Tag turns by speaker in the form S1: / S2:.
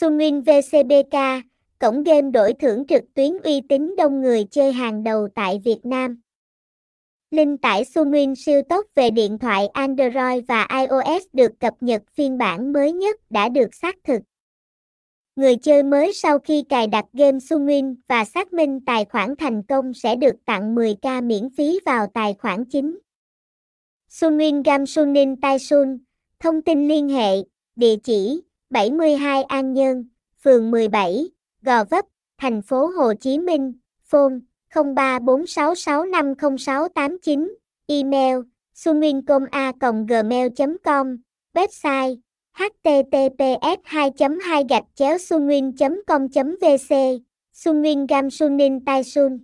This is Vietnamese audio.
S1: Sunwin VCBK, cổng game đổi thưởng trực tuyến uy tín đông người chơi hàng đầu tại Việt Nam. Linh tải Sunwin siêu tốc về điện thoại Android và iOS được cập nhật phiên bản mới nhất đã được xác thực. Người chơi mới sau khi cài đặt game Sunwin và xác minh tài khoản thành công sẽ được tặng 10k miễn phí vào tài khoản chính. Sunwin Gam Sunin Taisun, thông tin liên hệ, địa chỉ 72 An Nhơn, phường 17, Gò Vấp, thành phố Hồ Chí Minh, phone 0346650689, email sunwincoma.gmail.com, website https 2 2 gạch chéo sunwin com vc Sunwin Gam Sunin Tai Sun.